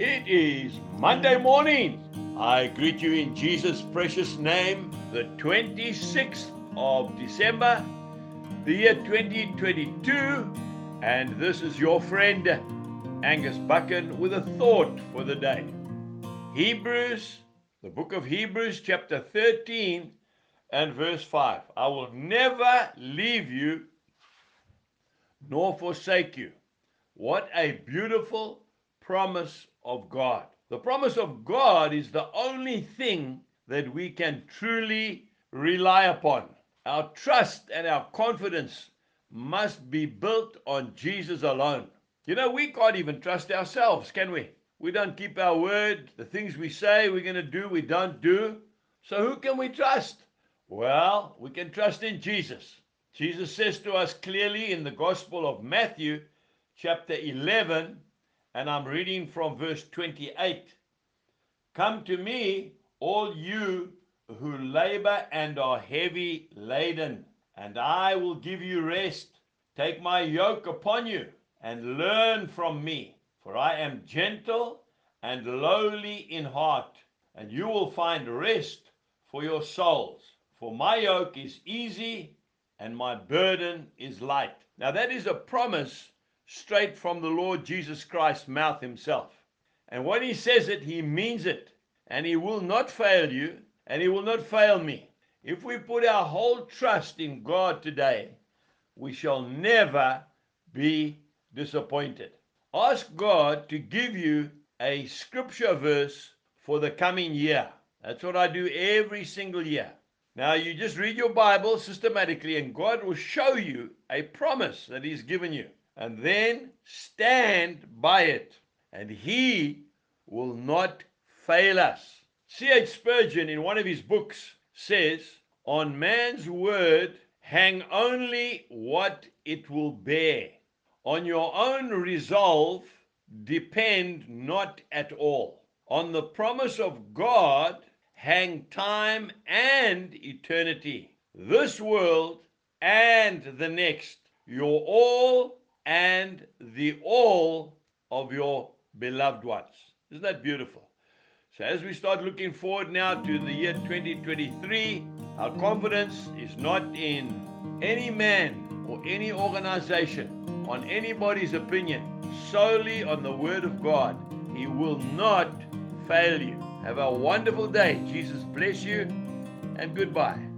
It is Monday morning. I greet you in Jesus' precious name, the 26th of December, the year 2022, and this is your friend Angus Buchan with a thought for the day. Hebrews, the book of Hebrews, chapter 13 and verse 5. I will never leave you nor forsake you. What a beautiful promise of God. The promise of God is the only thing that we can truly rely upon. Our trust and our confidence must be built on Jesus alone. You know, we can't even trust ourselves, can we? We don't keep our word. The things we say we're going to do, we don't do. So who can we trust? Well, we can trust in Jesus. Jesus says to us clearly in the Gospel of Matthew, chapter 11, and I'm reading from verse 28 Come to me, all you who labor and are heavy laden, and I will give you rest. Take my yoke upon you and learn from me, for I am gentle and lowly in heart, and you will find rest for your souls. For my yoke is easy and my burden is light. Now, that is a promise straight from the Lord Jesus Christ's mouth himself. And when he says it, he means it. And he will not fail you, and he will not fail me. If we put our whole trust in God today, we shall never be disappointed. Ask God to give you a scripture verse for the coming year. That's what I do every single year. Now, you just read your Bible systematically, and God will show you a promise that He's given you. And then stand by it, and He will not fail us. C.H. Spurgeon, in one of his books, says, On man's word hang only what it will bear. On your own resolve depend not at all. On the promise of God hang time and eternity, this world and the next, your all and the all of your beloved ones. Isn't that beautiful? So, as we start looking forward now to the year 2023, our confidence is not in any man or any organization, on anybody's opinion, solely on the Word of God. He will not fail you. Have a wonderful day. Jesus bless you and goodbye.